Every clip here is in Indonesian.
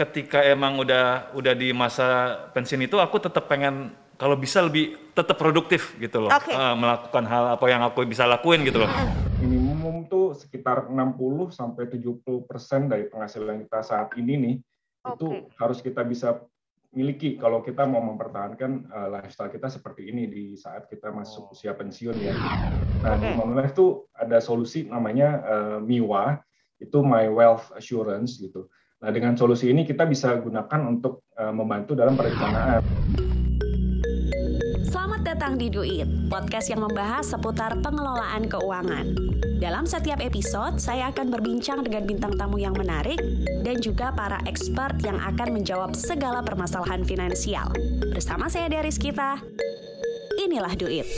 ketika emang udah udah di masa pensiun itu aku tetap pengen kalau bisa lebih tetap produktif gitu loh. Oke. Eh, melakukan hal apa yang aku bisa lakuin gitu loh. minimum tuh sekitar 60 sampai 70 persen dari penghasilan kita saat ini nih itu Oke. harus kita bisa miliki kalau kita mau mempertahankan uh, lifestyle kita seperti ini di saat kita masuk usia pensiun ya. Nah di Oke. Manulife tuh ada solusi namanya uh, MIWA itu My Wealth Assurance gitu. Nah dengan solusi ini kita bisa gunakan untuk uh, membantu dalam perencanaan. Selamat datang di Duit, podcast yang membahas seputar pengelolaan keuangan. Dalam setiap episode, saya akan berbincang dengan bintang tamu yang menarik dan juga para expert yang akan menjawab segala permasalahan finansial. Bersama saya Deris Kita, inilah Duit.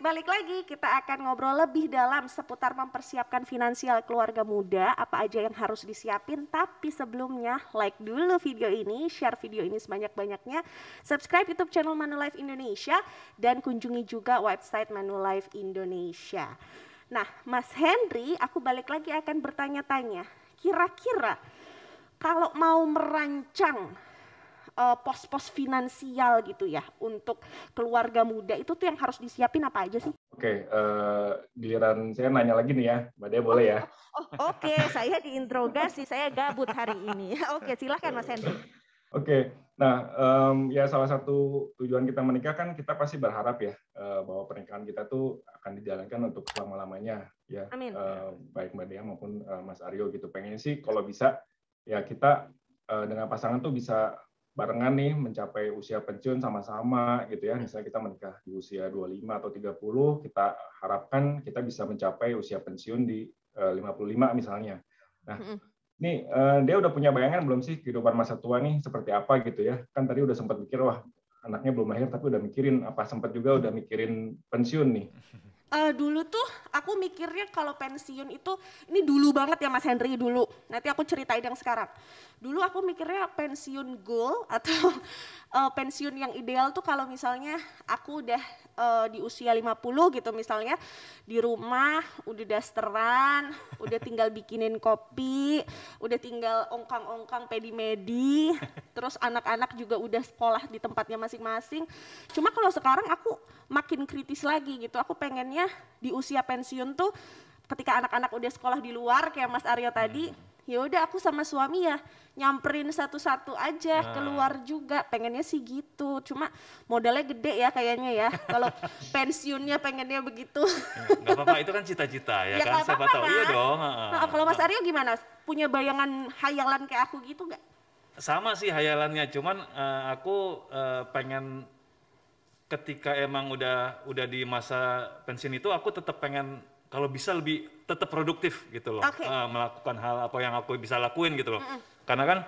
Balik lagi. Kita akan ngobrol lebih dalam seputar mempersiapkan finansial keluarga muda. Apa aja yang harus disiapin? Tapi sebelumnya like dulu video ini share video ini sebanyak-banyaknya. Subscribe YouTube channel Manulife Indonesia dan kunjungi juga website Manulife Indonesia. Nah Mas Henry aku balik lagi akan bertanya-tanya. Kira-kira kalau mau merancang eh, pos-pos finansial gitu ya untuk keluarga muda itu tuh yang harus disiapin apa aja sih? Oke, eh, giliran saya nanya lagi nih ya, Mbak Dea boleh ya? Oh, oke, saya diinterogasi, saya gabut hari ini. Oke, silahkan Mas Henry. Oke, nah em, ya salah satu tujuan kita menikah kan kita pasti berharap ya eh, bahwa pernikahan kita tuh akan dijalankan untuk selama lamanya ya, Amin. Eh, baik Mbak Dea maupun eh, Mas Aryo gitu. Pengen sih kalau bisa ya kita eh, dengan pasangan tuh bisa barengan nih mencapai usia pensiun sama-sama gitu ya. Misalnya kita menikah di usia 25 atau 30, kita harapkan kita bisa mencapai usia pensiun di eh, 55 misalnya. Nah, Mm-mm. Nih, eh, dia udah punya bayangan belum sih kehidupan masa tua nih seperti apa gitu ya? Kan tadi udah sempat mikir, wah anaknya belum lahir tapi udah mikirin apa sempat juga udah mikirin pensiun nih. Eh, dulu tuh aku mikirnya kalau pensiun itu ini dulu banget ya Mas Henry dulu. Nanti aku ceritain yang sekarang. Dulu aku mikirnya pensiun goal atau eh, pensiun yang ideal tuh kalau misalnya aku udah eh, di usia 50 gitu misalnya di rumah udah dasteran, udah tinggal bikinin kopi, udah tinggal ongkang-ongkang pedi-medi, terus anak-anak juga udah sekolah di tempatnya masing-masing. Cuma kalau sekarang aku makin kritis lagi gitu. Aku pengennya di usia pensiun tuh ketika anak-anak udah sekolah di luar kayak Mas Aryo tadi, ya udah aku sama suami ya nyamperin satu-satu aja Nah. keluar juga. Pengennya sih gitu. Cuma modalnya gede ya kayaknya ya. Kalau pensiunnya pengennya begitu. Ya, nggak apa-apa itu kan cita-cita ya, Ya, kan. Siapa tahu iya dong. Nah, kalau Mas Aryo gimana? Punya bayangan hayalan kayak aku gitu nggak? sama sih hayalannya cuman eh, aku eh, pengen ketika emang udah udah di masa pensiun itu aku tetap pengen kalau bisa lebih tetap produktif gitu loh Oke. Eh, melakukan hal apa yang aku bisa lakuin gitu loh karena kan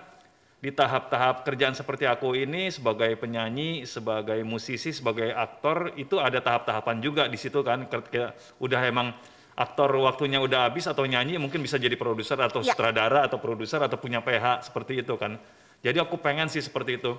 di tahap-tahap kerjaan seperti aku ini sebagai penyanyi sebagai musisi sebagai aktor itu ada tahap-tahapan juga di situ kan ketika udah emang aktor waktunya udah habis atau nyanyi mungkin bisa jadi produser atau Ya. sutradara atau produser atau punya PH seperti itu kan. Jadi aku pengen sih seperti itu.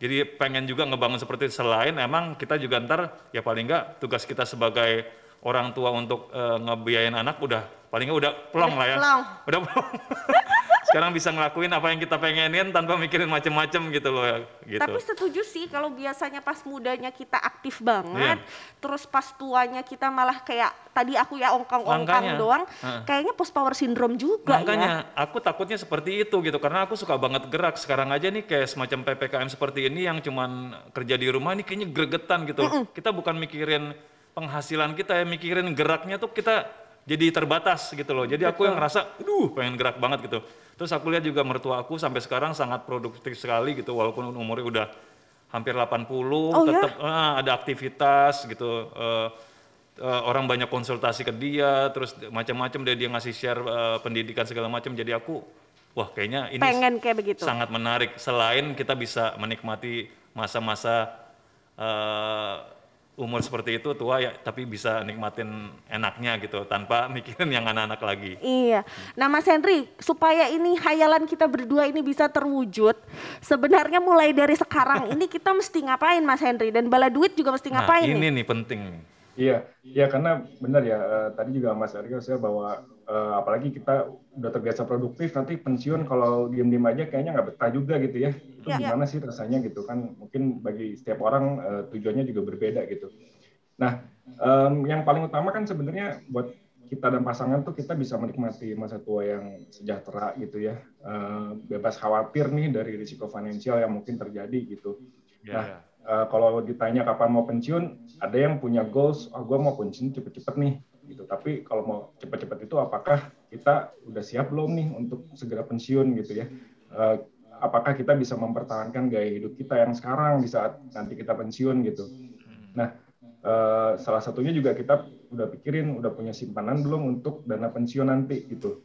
Jadi pengen juga ngebangun seperti. Selain emang kita juga ntar ya paling nggak tugas kita sebagai orang tua untuk eh, ngebiayain anak udah paling nggak udah plong lah ya. plong. Udah plong. Sekarang bisa ngelakuin apa yang kita pengenin tanpa mikirin macem-macem gitu loh ya, gitu. Tapi setuju sih kalau biasanya pas mudanya kita aktif banget, Iya. terus pas tuanya kita malah kayak tadi aku ya ongkang-ongkang doang, heeh. kayaknya post power syndrome juga ya. Makanya aku takutnya seperti itu gitu karena aku suka banget gerak. Sekarang aja nih kayak semacam PPKM seperti ini yang cuman kerja di rumah ini kayaknya gregetan gitu. Kita bukan mikirin penghasilan kita ya, mikirin geraknya tuh kita jadi terbatas gitu loh. Jadi aku yang ngerasa, aduh pengen gerak banget gitu. Terus aku lihat juga mertua aku sampai sekarang sangat produktif sekali gitu walaupun umurnya udah hampir 80 Oh, ya? tetap ah, ada aktivitas gitu. eh, eh, orang banyak konsultasi ke dia, terus macam-macam dia dia ngasih share eh, pendidikan segala macam. Jadi aku, wah kayaknya ini Pengen kayak begitu. sangat menarik. Selain kita bisa menikmati masa-masa eh, umur seperti itu tua ya tapi bisa nikmatin enaknya gitu tanpa mikirin yang anak-anak lagi. Iya. Nah Mas Henry, supaya ini hayalan kita berdua ini bisa terwujud, sebenarnya mulai dari sekarang ini kita mesti ngapain Mas Henry dan bala duit juga mesti Nah ngapain ini nih? nih penting. Iya, iya karena benar ya eh, tadi juga Mas Aryo saya bahwa eh, apalagi kita udah terbiasa produktif nanti pensiun kalau diem-diem aja kayaknya nggak betah juga gitu ya. Itu Iya. gimana sih rasanya gitu kan? Mungkin bagi setiap orang eh, tujuannya juga berbeda gitu. Nah, em, yang paling utama kan sebenarnya buat kita dan pasangan tuh kita bisa menikmati masa tua yang sejahtera gitu ya, Eh, bebas khawatir nih dari risiko finansial yang mungkin terjadi gitu. Ya, Nah, ya. Eh, kalau ditanya kapan mau pensiun, ada yang punya goals, oh gue mau pensiun cepet-cepet nih, gitu. Tapi kalau mau cepet-cepet itu, apakah kita udah siap belum nih untuk segera pensiun gitu ya? Eh, apakah kita bisa mempertahankan gaya hidup kita yang sekarang di saat nanti kita pensiun gitu? Nah, eh, salah satunya juga kita udah pikirin, udah punya simpanan belum untuk dana pensiun nanti gitu.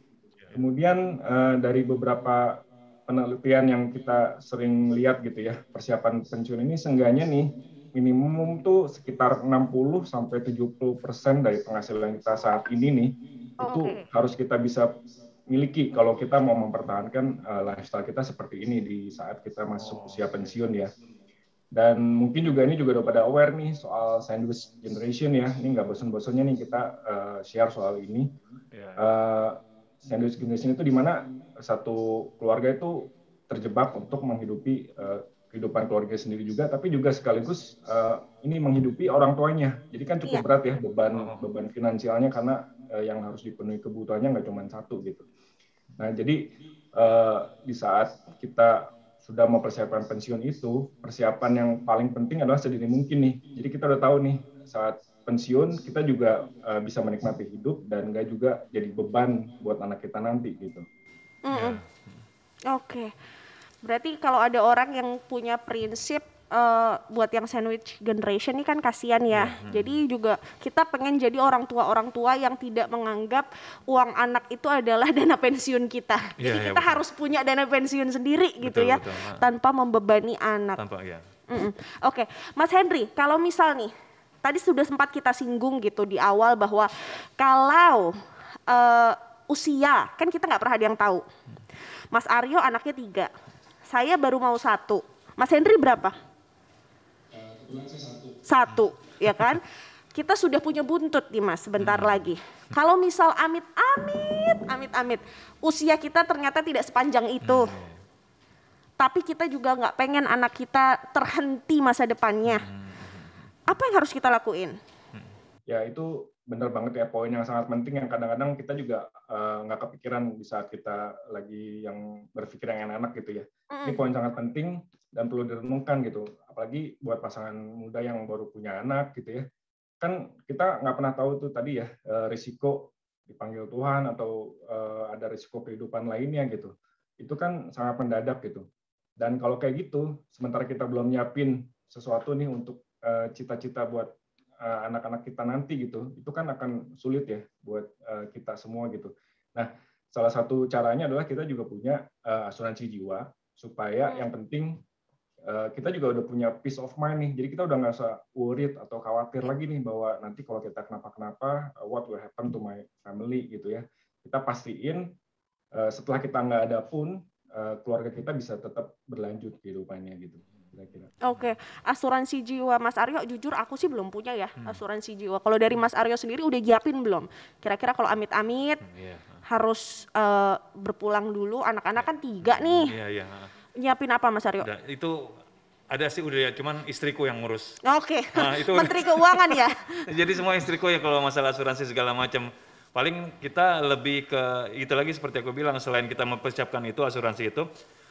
Kemudian eh, dari beberapa penelitian yang kita sering lihat gitu ya, persiapan pensiun ini seenggaknya nih minimum tuh sekitar 60 sampai 70 persen dari penghasilan kita saat ini nih Oh, itu oke. harus kita bisa miliki kalau kita mau mempertahankan eh, lifestyle kita seperti ini di saat kita masuk usia pensiun ya. Dan mungkin juga ini juga udah pada aware nih soal sandwich generation ya. Ini nggak bosan-bosannya nih kita eh, share soal ini. Eh, sandwich generation itu di mana satu keluarga itu terjebak untuk menghidupi eh, kehidupan keluarga sendiri juga, tapi juga sekaligus eh, ini menghidupi orang tuanya. Jadi kan Iya. cukup berat ya beban Oh. beban finansialnya karena eh, yang harus dipenuhi kebutuhannya nggak cuma satu gitu. Nah jadi eh, di saat kita sudah mempersiapkan pensiun itu, persiapan yang paling penting adalah sedini mungkin nih. Jadi kita udah tahu nih saat pensiun kita juga eh, bisa menikmati hidup dan nggak juga jadi beban buat anak kita nanti gitu. Mm-mm. Oke. Berarti kalau ada orang yang punya prinsip eh, buat yang sandwich generation ini kan kasihan ya. Jadi juga kita pengen jadi orang tua orang tua yang tidak menganggap uang anak itu adalah dana pensiun kita. Iya, Jadi iya, kita betul. harus punya dana pensiun sendiri gitu Betul, ya, betul. Tanpa membebani anak. Tanpa ya. Mm-mm. Oke, Mas Henry, kalau misal nih, tadi sudah sempat kita singgung gitu di awal bahwa kalau eh, usia, kan kita nggak pernah ada yang tahu. Mas Aryo anaknya tiga, saya baru mau satu. Mas Henry berapa? Satu, ya kan? Kita sudah punya buntut nih mas, sebentar lagi. Kalau misal amit, amit, amit, amit, usia kita ternyata tidak sepanjang itu tapi kita juga nggak pengen anak kita terhenti masa depannya. Apa yang harus kita lakuin? Ya itu benar banget ya poin yang sangat penting yang kadang-kadang kita juga eh, nggak kepikiran di saat kita lagi yang berpikir yang enak-enak gitu ya. Ini Mm-mm. poin sangat penting dan perlu direnungkan gitu. Apalagi buat pasangan muda yang baru punya anak gitu ya. Kan kita nggak pernah tahu tuh tadi ya eh, risiko dipanggil Tuhan atau eh, ada risiko kehidupan lainnya gitu. Itu kan sangat mendadak gitu. Dan kalau kayak gitu, sementara kita belum nyiapin sesuatu nih untuk eh, cita-cita buat anak-anak kita nanti gitu, itu kan akan sulit ya buat kita semua gitu. Nah, salah satu caranya adalah kita juga punya asuransi jiwa supaya Hmm. yang penting kita juga udah punya peace of mind nih. Jadi kita udah nggak usah worried atau khawatir lagi nih bahwa nanti kalau kita kenapa-kenapa, eh, what will happen to my family gitu ya. Kita pastiin eh, setelah kita nggak ada pun eh, keluarga kita bisa tetap berlanjut kehidupannya gitu. Kira-kira. Oke, asuransi jiwa Mas Aryo jujur aku sih belum punya ya asuransi jiwa. Kalau dari Mas Aryo sendiri udah nyiapin belum? Kira-kira kalau amit-amit Iya. harus eh, berpulang dulu, anak-anak kan tiga nih. Iya, iya. Nyiapin apa Mas Aryo? Udah, itu ada sih udah ya, cuman istriku yang ngurus. Oke, Nah, itu- Menteri Keuangan ya. Jadi semua istriku ya kalau masalah asuransi segala macam. Paling kita lebih ke itu lagi seperti aku bilang selain kita mempersiapkan itu asuransi itu,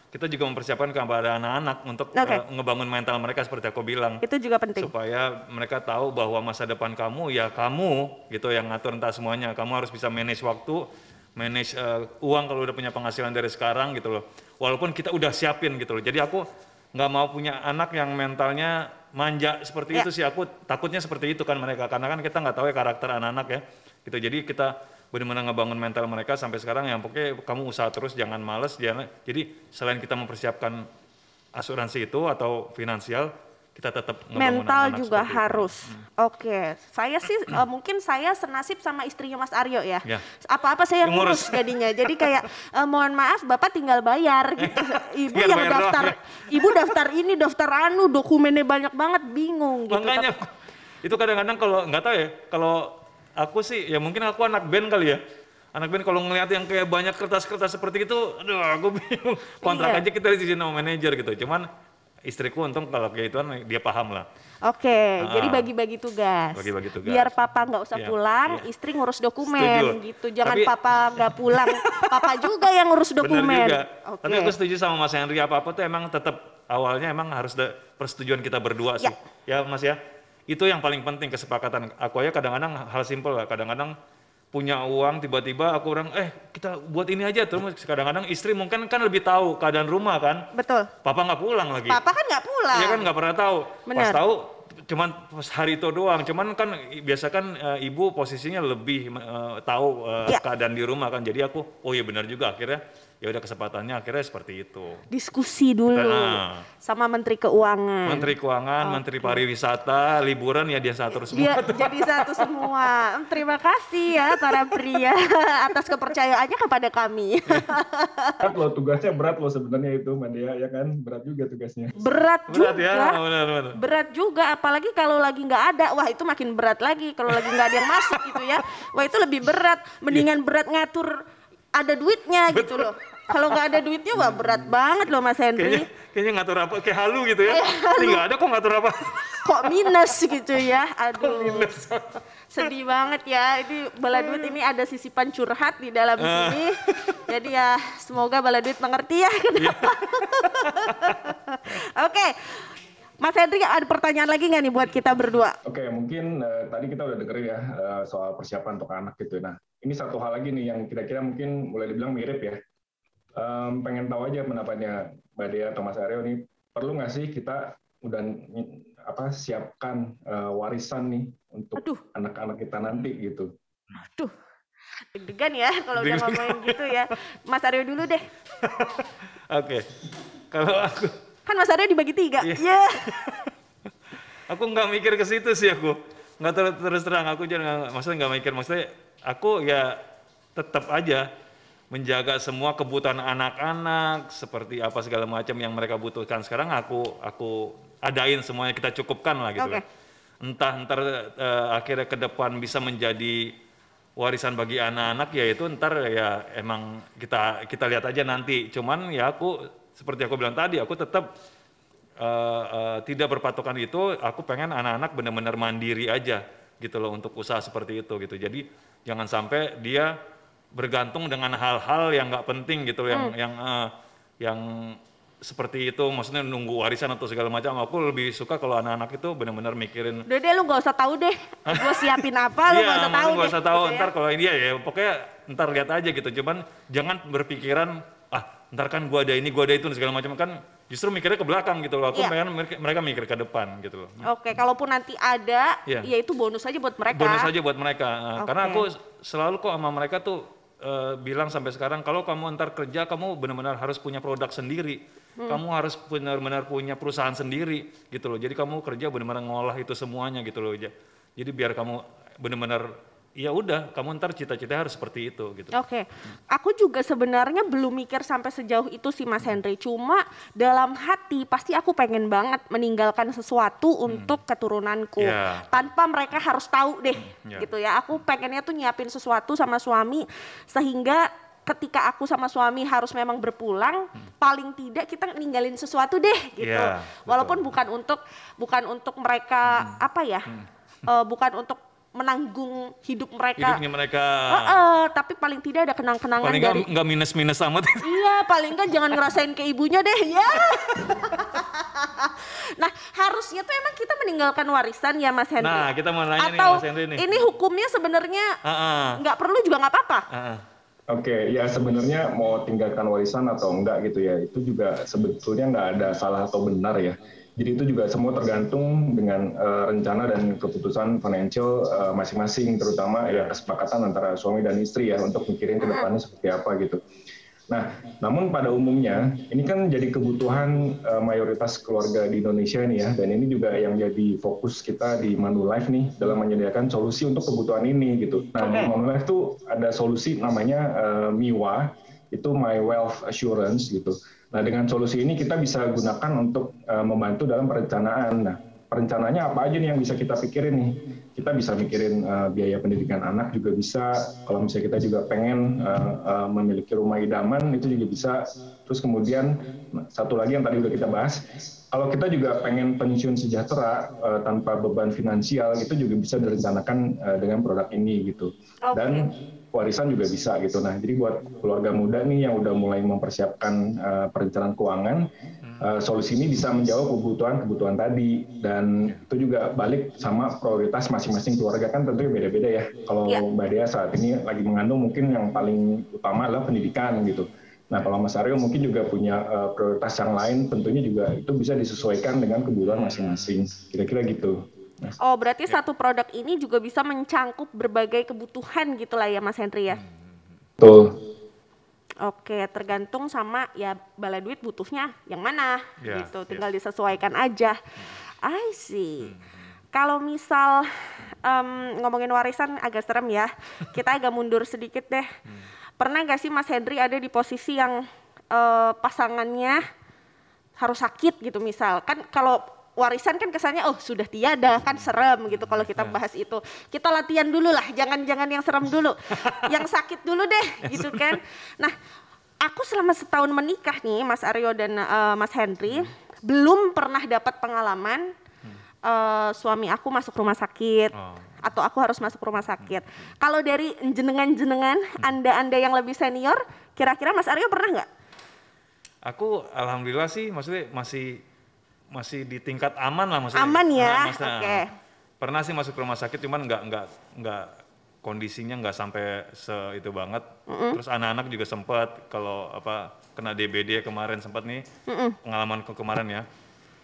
kita juga mempersiapkan kepada anak-anak untuk Oke. eh, ngebangun mental mereka seperti aku bilang. Itu juga penting. supaya mereka tahu bahwa masa depan kamu ya kamu gitu yang ngatur entah semuanya kamu harus bisa manage waktu manage eh, uang kalau udah punya penghasilan dari sekarang gitu loh walaupun kita udah siapin gitu loh jadi aku nggak mau punya anak yang mentalnya manja seperti Ya. itu sih. Aku takutnya seperti itu kan mereka. Karena kan kita nggak tahu ya karakter anak-anak ya. Gitu. Jadi kita benar-benar ngebangun mental mereka sampai sekarang yang pokoknya kamu usaha terus jangan males jangan jadi selain kita mempersiapkan asuransi itu atau finansial kita tetap mental anak-anak juga harus. Oke, saya sih eh, mungkin saya senasib sama istrinya Mas Aryo ya. Ya. Apa-apa saya yang ngurus. jadinya. Jadi kayak eh, mohon maaf Bapak tinggal bayar gitu. Ibu yang bayar doang, daftar ya. Ibu daftar ini, daftar anu, dokumennya banyak banget, bingung gitu. Makanya itu kadang-kadang kalau nggak tahu ya, kalau aku sih ya mungkin aku anak band kali ya. Anak band kalau ngelihat yang kayak banyak kertas-kertas seperti itu, aduh aku bingung. Kontrak Iya. aja kita diizinin sama manajer gitu. Cuman istriku untung kalau kayak ituan dia paham lah. Oke, Ah. jadi bagi-bagi tugas. Bagi-bagi tugas. Biar papa nggak usah Iya, pulang, iya. istri ngurus dokumen Setuju. gitu. Jangan Tapi- papa nggak pulang, papa juga yang ngurus dokumen. Juga. Oke. Tapi aku setuju sama Mas Henry apa-apa tuh emang tetap awalnya emang harus ada persetujuan kita berdua sih. Ya Mas ya. Itu yang paling penting kesepakatan. Aku aja kadang-kadang hal simpel lah. Kadang-kadang punya uang tiba-tiba aku orang eh kita buat ini aja terus kadang-kadang istri mungkin kan lebih tahu keadaan rumah kan Betul. papa nggak pulang lagi Papa kan nggak pulang. Iya kan nggak pernah tahu. Pas Benar. tahu cuman pas hari itu doang. Cuman kan biasa kan eh, ibu posisinya lebih eh, tahu eh, Iya. keadaan di rumah kan. Jadi aku oh iya benar juga akhirnya ya udah kesempatannya akhirnya seperti itu. Diskusi dulu Nah. sama Menteri Keuangan. Menteri Keuangan, Menteri Pariwisata, liburan ya dia satu semua. Dia jadi satu semua. Terima kasih ya para pria atas kepercayaannya kepada kami. Berat loh tugasnya berat loh sebenarnya itu Mandia ya kan berat juga tugasnya. berat, Berat juga. ya, benar benar. Berat juga, apalagi kalau lagi nggak ada, wah itu makin berat lagi. Kalau lagi nggak ada yang masuk gitu ya, wah itu lebih berat. Mendingan berat ngatur ada duitnya gitu loh. Kalau nggak ada duitnya, wah berat banget loh Mas Kayaknya Henry. kayaknya ngatur apa kayak halu gitu ya. Ini nggak ada kok ngatur apa. Kok minus gitu ya, aduh. Sedih banget ya, ini bala duit ini ada sisipan curhat di dalam sini. Jadi ya semoga bala duit mengerti ya kenapa. Oke, Mas Henry ada pertanyaan lagi nggak nih buat kita berdua? Oke, mungkin eh, tadi kita udah dengerin ya eh, soal persiapan untuk anak gitu. Nah, ini satu hal lagi nih yang kira-kira mungkin boleh dibilang mirip ya. Em, pengen tahu aja pendapatnya Mbak Dea atau Mas Aryo nih, perlu nggak sih kita udah apa siapkan eh, warisan nih untuk Aduh. anak-anak kita nanti gitu. Aduh, deg-degan ya kalau udah ngomongin gitu ya. Mas Aryo dulu deh. Oke. Kalau aku Kan Mas Aryo dibagi tiga. Iya. Ya. aku nggak mikir ke situ sih aku nggak terus, terus terang aku jangan maksudnya nggak mikir maksudnya aku ya tetap aja menjaga semua kebutuhan anak-anak seperti apa segala macam yang mereka butuhkan sekarang aku aku adain semuanya kita cukupkan lah gitu Oke. loh. entah ntar eh, akhirnya ke depan bisa menjadi warisan bagi anak-anak ya itu ntar ya emang kita kita lihat aja nanti cuman ya aku seperti aku bilang tadi aku tetap eh, eh, tidak berpatokan itu, aku pengen anak-anak benar-benar mandiri aja gitu loh untuk usaha seperti itu gitu. Jadi jangan sampai dia bergantung dengan hal-hal yang nggak penting gitu yang yang eh, yang seperti itu maksudnya nunggu warisan atau segala macam aku lebih suka kalau anak-anak itu benar-benar mikirin Udah deh lu gak usah tahu deh. Gue siapin apa lu iya, gak usah tahu nggak deh. usah tahu gitu ya. ntar kalau ini ya, ya pokoknya ntar lihat aja gitu cuman jangan berpikiran ah ntar kan gua ada ini gua ada itu dan segala macam kan justru mikirnya ke belakang gitu loh aku Iya. pengen mereka, mereka mikir ke depan gitu loh Oke, kalaupun nanti ada, Iya. ya itu bonus aja buat mereka. bonus aja buat mereka Nah, Oke. karena aku selalu kok sama mereka tuh eh, bilang sampai sekarang kalau kamu ntar kerja kamu benar-benar harus punya produk sendiri Hmm. kamu harus benar-benar punya perusahaan sendiri gitu loh jadi kamu kerja benar-benar ngolah itu semuanya gitu loh Ja- jadi biar kamu benar-benar ya udah kamu ntar cita-cita harus seperti itu gitu Oke, aku juga sebenarnya belum mikir sampai sejauh itu sih Mas Henry. Cuma dalam hati pasti aku pengen banget meninggalkan sesuatu untuk keturunanku, Hmm. Iya. tanpa mereka harus tahu deh, iya. gitu ya. Aku pengennya tuh nyiapin sesuatu sama suami sehingga ketika aku sama suami harus memang berpulang, paling tidak kita ninggalin sesuatu deh, gitu. Hmm. Iya, betul. Hmm. Walaupun bukan untuk bukan untuk mereka apa ya, eh, bukan untuk menanggung hidup mereka. hidupnya mereka Heeh, tapi paling tidak ada kenang-kenangan paling dari nggak nggak minus-minus amat Iya, paling enggak jangan ngerasain ke ibunya deh, ya. nah, harusnya tuh emang kita meninggalkan warisan ya, Mas Henry. nah kita mau nanya nih Atau Mas Henry nih ini hukumnya sebenarnya Ah, ah, nggak perlu juga nggak apa-apa. ah, ah. Oke, ya sebenarnya mau tinggalkan warisan atau enggak gitu ya, itu juga sebetulnya nggak ada salah atau benar ya. Jadi itu juga semua tergantung dengan eh, rencana dan keputusan financial eh, masing-masing, terutama ya kesepakatan antara suami dan istri ya untuk mikirin ke depannya seperti apa gitu. Nah, namun pada umumnya ini kan jadi kebutuhan uh, mayoritas keluarga di Indonesia nih ya, dan ini juga yang jadi fokus kita di Manulife nih dalam menyediakan solusi untuk kebutuhan ini gitu. Nah, okay. di Manulife tuh ada solusi namanya uh, MIWA, itu My Wealth Assurance gitu. Nah, dengan solusi ini kita bisa gunakan untuk uh, membantu dalam perencanaan. Nah, perencanaannya apa aja nih yang bisa kita pikirin nih? Kita bisa mikirin uh, biaya pendidikan anak juga bisa. Kalau misalnya kita juga pengen uh, uh, memiliki rumah idaman itu juga bisa. Terus kemudian satu lagi yang tadi udah kita bahas, kalau kita juga pengen pensiun sejahtera uh, tanpa beban finansial itu juga bisa direncanakan uh, dengan produk ini gitu. Okay. Dan warisan juga bisa gitu. Nah, jadi buat keluarga muda nih yang udah mulai mempersiapkan uh, perencanaan keuangan, uh, solusi ini bisa menjawab kebutuhan-kebutuhan tadi dan itu juga balik sama prioritas masing-masing keluarga kan tentunya beda-beda ya. Kalau ya. Mbak Dea saat ini lagi mengandung mungkin yang paling utama adalah pendidikan gitu. Nah, kalau Mas Aryo mungkin juga punya uh, prioritas yang lain, tentunya juga itu bisa disesuaikan dengan kebutuhan masing-masing. Kira-kira gitu. Oh, berarti ya. satu produk ini juga bisa mencangkup berbagai kebutuhan gitulah ya Mas Henry ya? Betul. Oke, tergantung sama ya bala duit butuhnya yang mana ya, gitu. Tinggal ya. disesuaikan aja. I see. Hmm. Kalau misal um, ngomongin warisan agak serem ya. Kita agak mundur sedikit deh. Hmm. Pernah gak sih Mas Henry ada di posisi yang uh, pasangannya harus sakit gitu misal? Kan kalau warisan kan kesannya oh sudah tiada kan serem gitu kalau kita bahas itu kita latihan dulu lah jangan-jangan yang serem dulu yang sakit dulu deh gitu kan nah aku selama setahun menikah nih Mas Aryo dan uh, Mas Henry hmm. belum pernah dapat pengalaman uh, suami aku masuk rumah sakit oh. atau aku harus masuk rumah sakit hmm. kalau dari jenengan-jenengan hmm. anda-anda yang lebih senior kira-kira Mas Aryo pernah nggak aku alhamdulillah sih maksudnya masih masih di tingkat aman lah maksudnya. Aman ya. Nah, Oke. Okay. Pernah sih masuk rumah sakit cuman nggak nggak nggak kondisinya nggak sampai se itu banget. Mm -hmm. Terus anak-anak juga sempat kalau apa kena DBD kemarin sempat nih mm -hmm. pengalaman ke kemarin ya.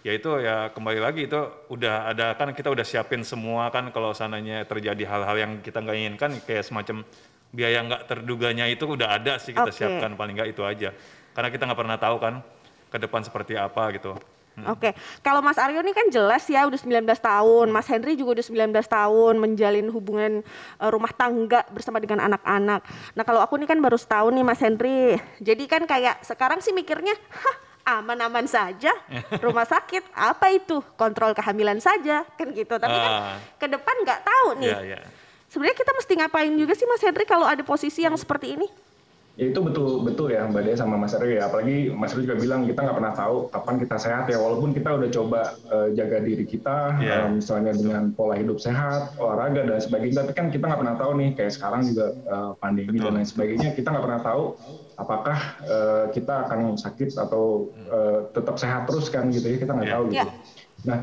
Ya itu ya kembali lagi itu udah ada kan kita udah siapin semua kan kalau sananya terjadi hal-hal yang kita nggak inginkan kayak semacam biaya nggak terduganya itu udah ada sih kita okay. siapkan paling nggak itu aja. Karena kita nggak pernah tahu kan ke depan seperti apa gitu. Hmm. Oke, okay. kalau Mas Aryo ini kan jelas ya udah 19 tahun, Mas Henry juga udah 19 tahun menjalin hubungan uh, rumah tangga bersama dengan anak-anak. Nah kalau aku ini kan baru setahun nih Mas Henry, jadi kan kayak sekarang sih mikirnya, hah aman-aman saja, rumah sakit apa itu, kontrol kehamilan saja kan gitu. Tapi uh, kan ah. ke depan nggak tahu nih. Yeah, yeah. Sebenarnya kita mesti ngapain juga sih Mas Henry kalau ada posisi yang seperti ini? Ya itu betul betul ya Mbak Dea sama Mas Aryo ya. Apalagi Mas Aryo juga bilang kita nggak pernah tahu kapan kita sehat ya. Walaupun kita udah coba uh, jaga diri kita, yeah. uh, misalnya dengan pola hidup sehat, olahraga dan sebagainya. Tapi kan kita nggak pernah tahu nih kayak sekarang juga uh, pandemi betul. dan lain sebagainya. Kita nggak pernah tahu apakah uh, kita akan sakit atau uh, tetap sehat terus kan gitu ya. Kita nggak yeah. tahu gitu. Yeah. Nah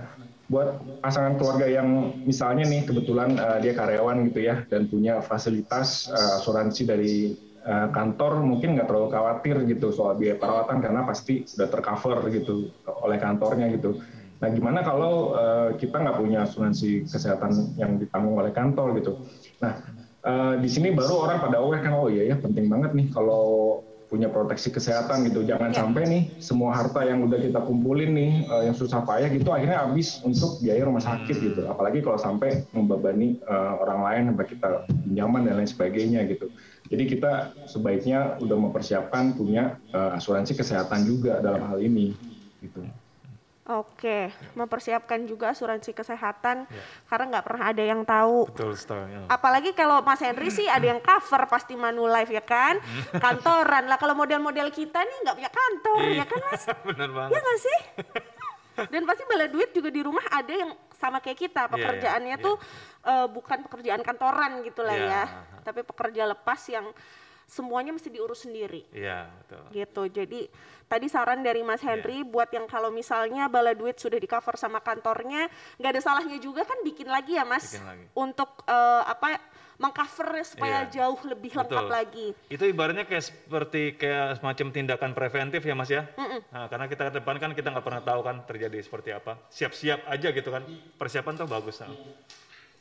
buat pasangan keluarga yang misalnya nih kebetulan uh, dia karyawan gitu ya dan punya fasilitas uh, asuransi dari Eh, kantor mungkin nggak terlalu khawatir gitu soal biaya perawatan karena pasti sudah tercover gitu oleh kantornya gitu. Nah gimana kalau uh, kita nggak punya asuransi kesehatan yang ditanggung oleh kantor gitu. Nah uh, di sini baru orang pada aware kan oh iya ya penting banget nih kalau punya proteksi kesehatan gitu. Jangan ya. sampai nih semua harta yang udah kita kumpulin nih uh, yang susah payah gitu akhirnya habis untuk biaya rumah sakit hmm. gitu. Apalagi kalau sampai membebani uh, orang lain sampai kita pinjaman dan lain sebagainya gitu. Jadi kita sebaiknya udah mempersiapkan punya uh, asuransi kesehatan juga dalam hal ini gitu. Oke, mempersiapkan juga asuransi kesehatan ya. karena nggak pernah ada yang tahu. Betul, ya. Apalagi kalau Mas Henry sih ada yang cover pasti Manulife ya kan, kantoran lah. Kalau model-model kita nih nggak punya kantor ya kan Mas? Benar banget. Ya nggak sih? Dan pasti bala duit juga di rumah ada yang sama kayak kita iya, pekerjaannya yeah, yeah, tuh Uh, bukan pekerjaan kantoran gitulah yeah. ya, tapi pekerja lepas yang semuanya mesti diurus sendiri. Iya, betul. Gitu. Jadi tadi saran dari Mas iya. Henry yeah. buat yang kalau misalnya bala duit sudah di cover sama kantornya, nggak ada salahnya juga kan bikin lagi ya Mas. Bikin lagi. Untuk uh, apa mengcover supaya iya. jauh lebih Betul. lengkap lagi. Itu ibaratnya kayak seperti kayak semacam tindakan preventif ya mas ya. Mm -mm. Nah, karena kita ke depan kan kita nggak pernah tahu kan terjadi seperti apa. Siap-siap aja gitu kan. Persiapan tuh bagus. Nah.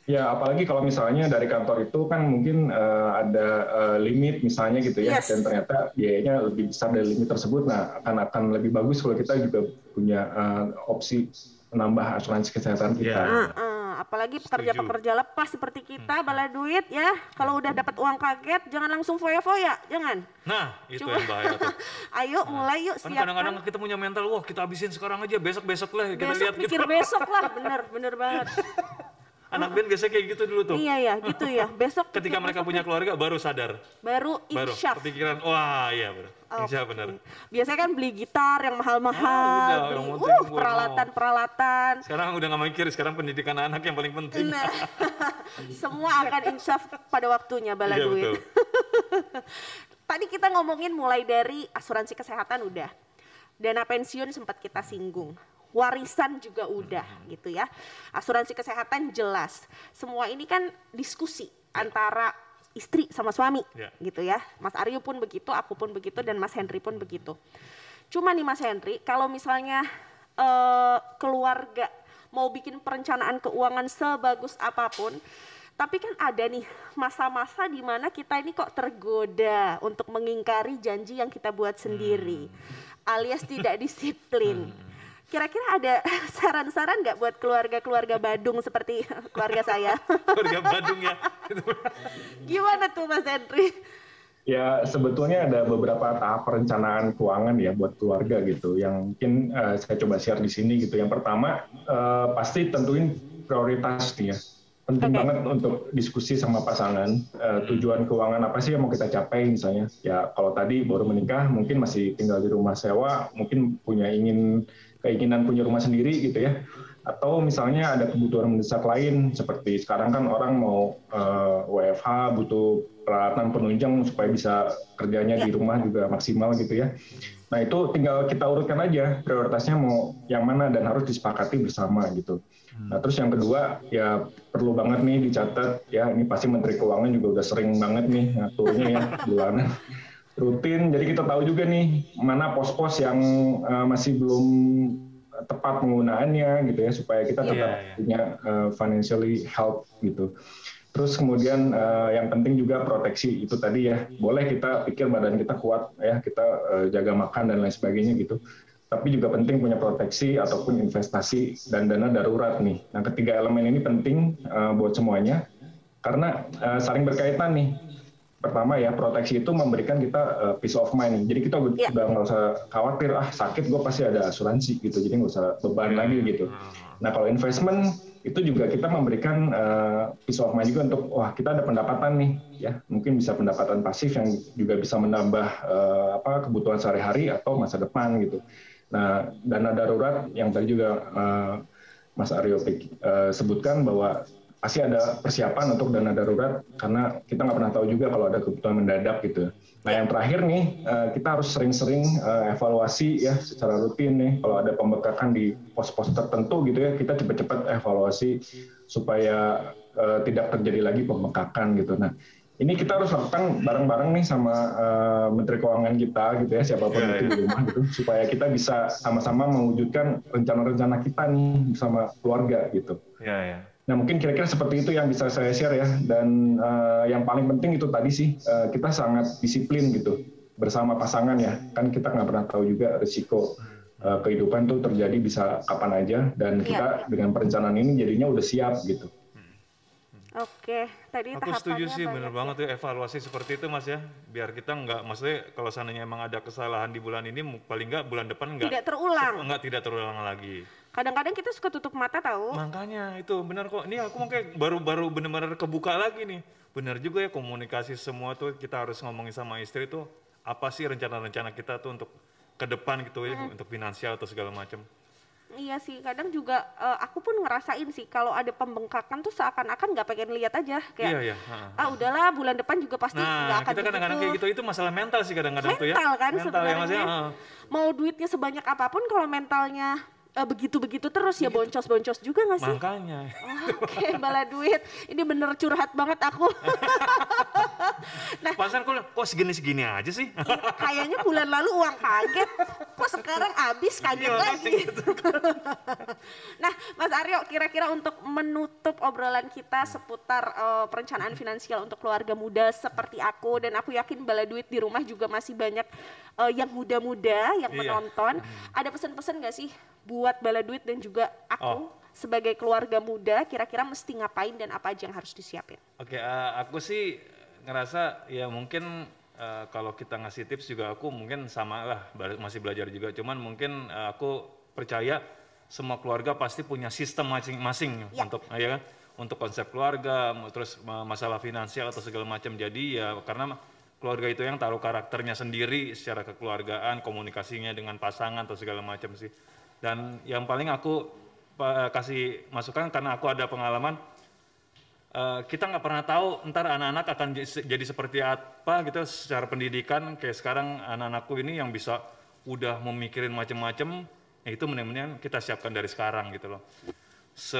Ya, apalagi kalau misalnya dari kantor itu kan mungkin uh, ada uh, limit misalnya gitu ya, yes. dan ternyata biayanya lebih besar dari limit tersebut. Nah, akan akan lebih bagus kalau kita juga punya uh, opsi menambah asuransi kesehatan kita. Yeah. Apalagi pekerja-pekerja lepas seperti kita, hmm. bala duit ya. Kalau udah dapat uang kaget, jangan langsung foya-foya, jangan. Nah, itu Cuma, yang bahaya tuh. Ayo nah. mulai yuk kan Kadang-kadang kita punya mental, wah kita habisin sekarang aja, besok-besok lah kita besok lihat. Besok gitu. besok lah, bener, bener banget. Anak band biasanya kayak gitu dulu tuh. Iya ya, gitu ya. Besok ketika mereka punya keluarga baru sadar. Baru insyaf. Baru kepikiran, wah iya benar. Okay. Insyaf benar. Biasanya kan beli gitar yang mahal-mahal, oh, beli uh, peralatan-peralatan. Sekarang udah gak mikir, sekarang pendidikan anak yang paling penting. Nah, semua akan insyaf pada waktunya bala iya, duit. Tadi kita ngomongin mulai dari asuransi kesehatan udah. Dana pensiun sempat kita singgung warisan juga udah gitu ya. Asuransi kesehatan jelas. Semua ini kan diskusi ya. antara istri sama suami ya. gitu ya. Mas Aryo pun begitu, aku pun begitu dan Mas Henry pun begitu. Cuma nih Mas Henry, kalau misalnya uh, keluarga mau bikin perencanaan keuangan sebagus apa pun, tapi kan ada nih masa-masa di mana kita ini kok tergoda untuk mengingkari janji yang kita buat sendiri, hmm. alias tidak disiplin. Hmm Kira-kira ada saran-saran nggak buat keluarga-keluarga Badung seperti keluarga saya? keluarga Badung ya. Gimana tuh Mas Henry? Ya sebetulnya ada beberapa tahap perencanaan keuangan ya buat keluarga gitu yang mungkin uh, saya coba share di sini gitu. Yang pertama uh, pasti tentuin prioritas nih ya. Penting okay. banget untuk diskusi sama pasangan uh, tujuan keuangan apa sih yang mau kita capai misalnya. Ya kalau tadi baru menikah mungkin masih tinggal di rumah sewa, mungkin punya ingin keinginan punya rumah sendiri gitu ya atau misalnya ada kebutuhan mendesak lain seperti sekarang kan orang mau uh, eh, WFH butuh peralatan penunjang supaya bisa kerjanya di ya. rumah juga maksimal gitu ya. Nah itu tinggal kita urutkan aja prioritasnya mau yang mana dan harus disepakati bersama gitu. Hmm. Nah terus yang kedua ya perlu banget nih dicatat ya ini pasti Menteri Keuangan juga udah sering banget nih ngaturnya ya bulanan rutin. Jadi kita tahu juga nih mana pos-pos yang uh, masih belum tepat penggunaannya gitu ya supaya kita iya, tetap yeah, yeah. punya uh, financially health gitu. Terus kemudian uh, yang penting juga proteksi itu tadi ya boleh kita pikir badan kita kuat ya kita uh, jaga makan dan lain sebagainya gitu. Tapi juga penting punya proteksi ataupun investasi dan dana darurat nih. Nah ketiga elemen ini penting uh, buat semuanya karena uh, saling berkaitan nih pertama ya proteksi itu memberikan kita uh, peace of mind. Jadi kita yeah. udah nggak usah khawatir ah sakit gue pasti ada asuransi gitu. Jadi nggak usah beban lagi gitu. Nah kalau investment itu juga kita memberikan uh, peace of mind juga untuk wah kita ada pendapatan nih ya mungkin bisa pendapatan pasif yang juga bisa menambah uh, apa kebutuhan sehari-hari atau masa depan gitu. Nah dana darurat yang tadi juga uh, Mas Aryo uh, sebutkan bahwa pasti ada persiapan untuk dana darurat karena kita nggak pernah tahu juga kalau ada kebutuhan mendadak gitu. Nah yang terakhir nih eh, kita harus sering-sering eh, evaluasi ya secara rutin nih kalau ada pembekakan di pos-pos tertentu gitu ya kita cepat-cepat evaluasi supaya uh, tidak terjadi lagi pembekakan gitu. Nah ini kita harus lakukan bareng-bareng nih sama uh, Menteri Keuangan kita gitu ya siapa pun yeah, itu yeah. di rumah gitu supaya kita bisa sama-sama mewujudkan rencana-rencana kita nih bersama keluarga gitu. Yeah, yeah. Nah mungkin kira-kira seperti itu yang bisa saya share ya. Dan uh, yang paling penting itu tadi sih uh, kita sangat disiplin gitu bersama pasangan ya. Kan kita nggak pernah tahu juga risiko uh, kehidupan tuh terjadi bisa kapan aja. Dan kita ya. dengan perencanaan ini jadinya udah siap gitu. Oke, tadi Aku setuju sih, bener ya. banget tuh evaluasi seperti itu mas ya. Biar kita nggak, maksudnya kalau seandainya emang ada kesalahan di bulan ini, paling nggak bulan depan nggak tidak terulang. Nggak tidak terulang lagi. Kadang-kadang kita suka tutup mata tahu. Makanya itu benar kok. Ini aku mau kayak baru-baru benar-benar kebuka lagi nih. Benar juga ya komunikasi semua tuh kita harus ngomongin sama istri tuh apa sih rencana-rencana kita tuh untuk ke depan gitu ya, hmm. untuk finansial atau segala macam. Iya sih, kadang juga uh, aku pun ngerasain sih kalau ada pembengkakan tuh seakan-akan nggak pengen lihat aja kayak iya, iya. ah udahlah bulan depan juga pasti nah, akan kita kadang-kadang kayak gitu itu masalah mental sih kadang-kadang tuh ya. Mental kan mental ya, sebenarnya. Ya, Mau duitnya sebanyak apa pun kalau mentalnya begitu-begitu terus ya boncos-boncos juga nggak sih? Makanya. Oke, bala duit. Ini bener curhat banget aku. nah, Pasan kok, kok segini-segini aja sih? kayaknya bulan lalu uang kaget. Kok sekarang habis kaget Iya, lagi. nah, Mas Aryo, kira-kira untuk menutup obrolan kita seputar eh, perencanaan finansial untuk keluarga muda seperti aku dan aku yakin bala duit di rumah juga masih banyak eh, yang muda-muda yang Iya. menonton. Ada pesan-pesan nggak sih buat bala duit dan juga aku Oh. sebagai keluarga muda kira-kira mesti ngapain dan apa aja yang harus disiapin? Oke, eh, aku sih ngerasa ya mungkin eh, kalau kita ngasih tips juga aku mungkin sama lah masih belajar juga. Cuman mungkin eh, aku percaya semua keluarga pasti punya sistem masing-masing Ya. untuk ya kan untuk konsep keluarga, terus ma- masalah finansial atau segala macam. Jadi ya karena keluarga itu yang taruh karakternya sendiri secara kekeluargaan, komunikasinya dengan pasangan atau segala macam sih. Dan yang paling aku pa- kasih masukan karena aku ada pengalaman Eh, kita nggak pernah tahu ntar anak-anak akan jadi seperti apa gitu secara pendidikan kayak sekarang anak-anakku ini yang bisa udah memikirin macam-macam ya itu mending-mendingan kita siapkan dari sekarang gitu loh se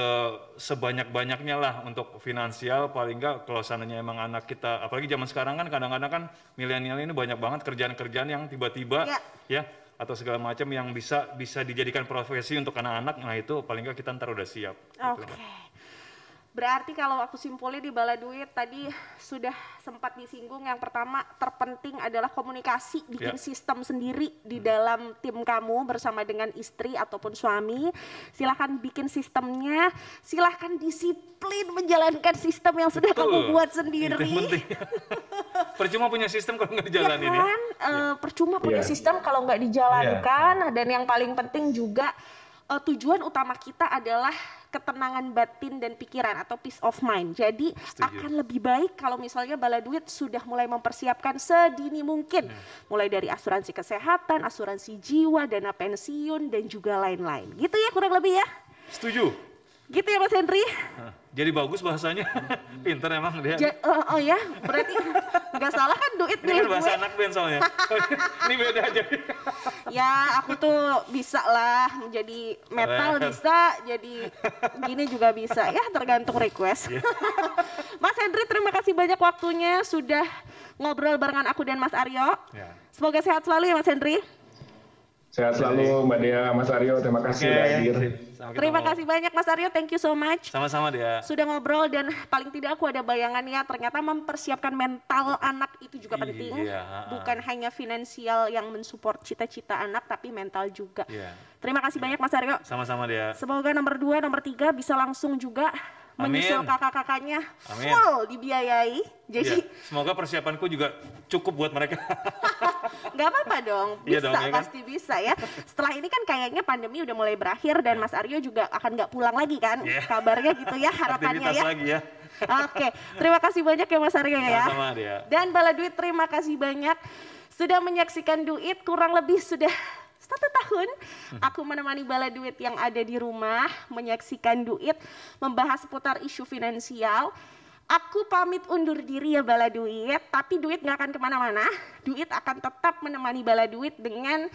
sebanyak-banyaknya lah untuk finansial paling nggak kalau seandainya emang anak kita apalagi zaman sekarang kan kadang-kadang kan milenial ini banyak banget kerjaan-kerjaan yang tiba-tiba Ya. ya atau segala macam yang bisa bisa dijadikan profesi untuk anak-anak nah itu paling nggak kita ntar udah siap gitu. Oke. Berarti kalau aku simpulin di bala duit tadi sudah sempat disinggung yang pertama terpenting adalah komunikasi bikin Ya. sistem sendiri di dalam tim kamu bersama dengan istri ataupun suami. Silahkan bikin sistemnya, silahkan disiplin menjalankan sistem yang sudah kamu Betul. buat Itu sendiri. Percuma punya sistem kalau nggak Ya dijalanin ya. kan, Eh, percuma punya Iya. sistem kalau nggak dijalankan dan yang paling penting juga eh, tujuan utama kita adalah ketenangan batin dan pikiran atau peace of mind. Jadi Setuju. akan lebih baik kalau misalnya bala duit sudah mulai mempersiapkan sedini mungkin, Iya. mulai dari asuransi kesehatan, asuransi jiwa, dana pensiun dan juga lain-lain. Gitu ya kurang lebih ya. Setuju. Gitu ya Mas Henry. Jadi bagus bahasanya. Pinter emang dia. Ja- eh, oh ya, berarti nggak salah kan duit Ini kan milik bahasa gue. anak band soalnya. Ini beda aja. Ya, aku tuh bisa lah menjadi metal bisa, jadi gini juga bisa ya, tergantung request. Iya. Mas Hendri, terima kasih banyak waktunya sudah ngobrol barengan aku dan Mas Aryo. Ya. Semoga sehat selalu ya Mas Hendri. Sehat selalu Mbak Dea, Mas Aryo. Terima kasih udah hadir. Terima kasih banyak Mas Aryo, thank you so much. Sama-sama dia. Sudah ngobrol dan paling tidak aku ada bayangan ya ternyata mempersiapkan mental anak itu juga Iya, penting. ha-ha. Bukan hanya finansial yang mensupport cita-cita anak tapi mental juga. Iya. Terima kasih banyak Mas Aryo. Sama-sama dia. Semoga nomor 2, nomor 3 bisa langsung juga. Menyusul kakak-kakaknya full dibiayai. Jadi Iya. Semoga persiapanku juga cukup buat mereka. nggak apa-apa dong, Iya bisa dong, ya kan? pasti bisa ya. Setelah ini kan kayaknya pandemi udah mulai berakhir dan Mas Aryo juga akan nggak pulang lagi kan? Iya. Kabarnya gitu ya, harapannya ya. lagi ya. Oke, terima kasih banyak ya Mas Aryo ya. Dia. Dan Bala Duit terima kasih banyak sudah menyaksikan Duit kurang lebih sudah satu tahun aku menemani Bala Duit yang ada di rumah menyaksikan Duit membahas seputar isu finansial. Aku pamit undur diri ya Bala Duit, tapi Duit nggak akan ke mana-mana. Duit akan tetap menemani Bala Duit dengan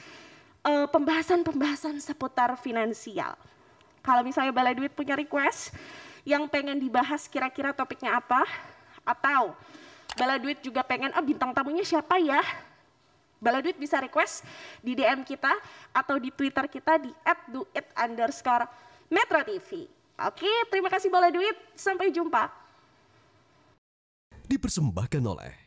eh, pembahasan-pembahasan seputar finansial. Kalau misalnya Bala Duit punya request yang pengen dibahas kira-kira topiknya apa, atau Bala Duit juga pengen, oh bintang tamunya siapa ya? Bala Duit bisa request di DM kita atau di Twitter kita di @duit underscore Metro TV. Oke, terima kasih Bala Duit. Sampai jumpa. dipersembahkan oleh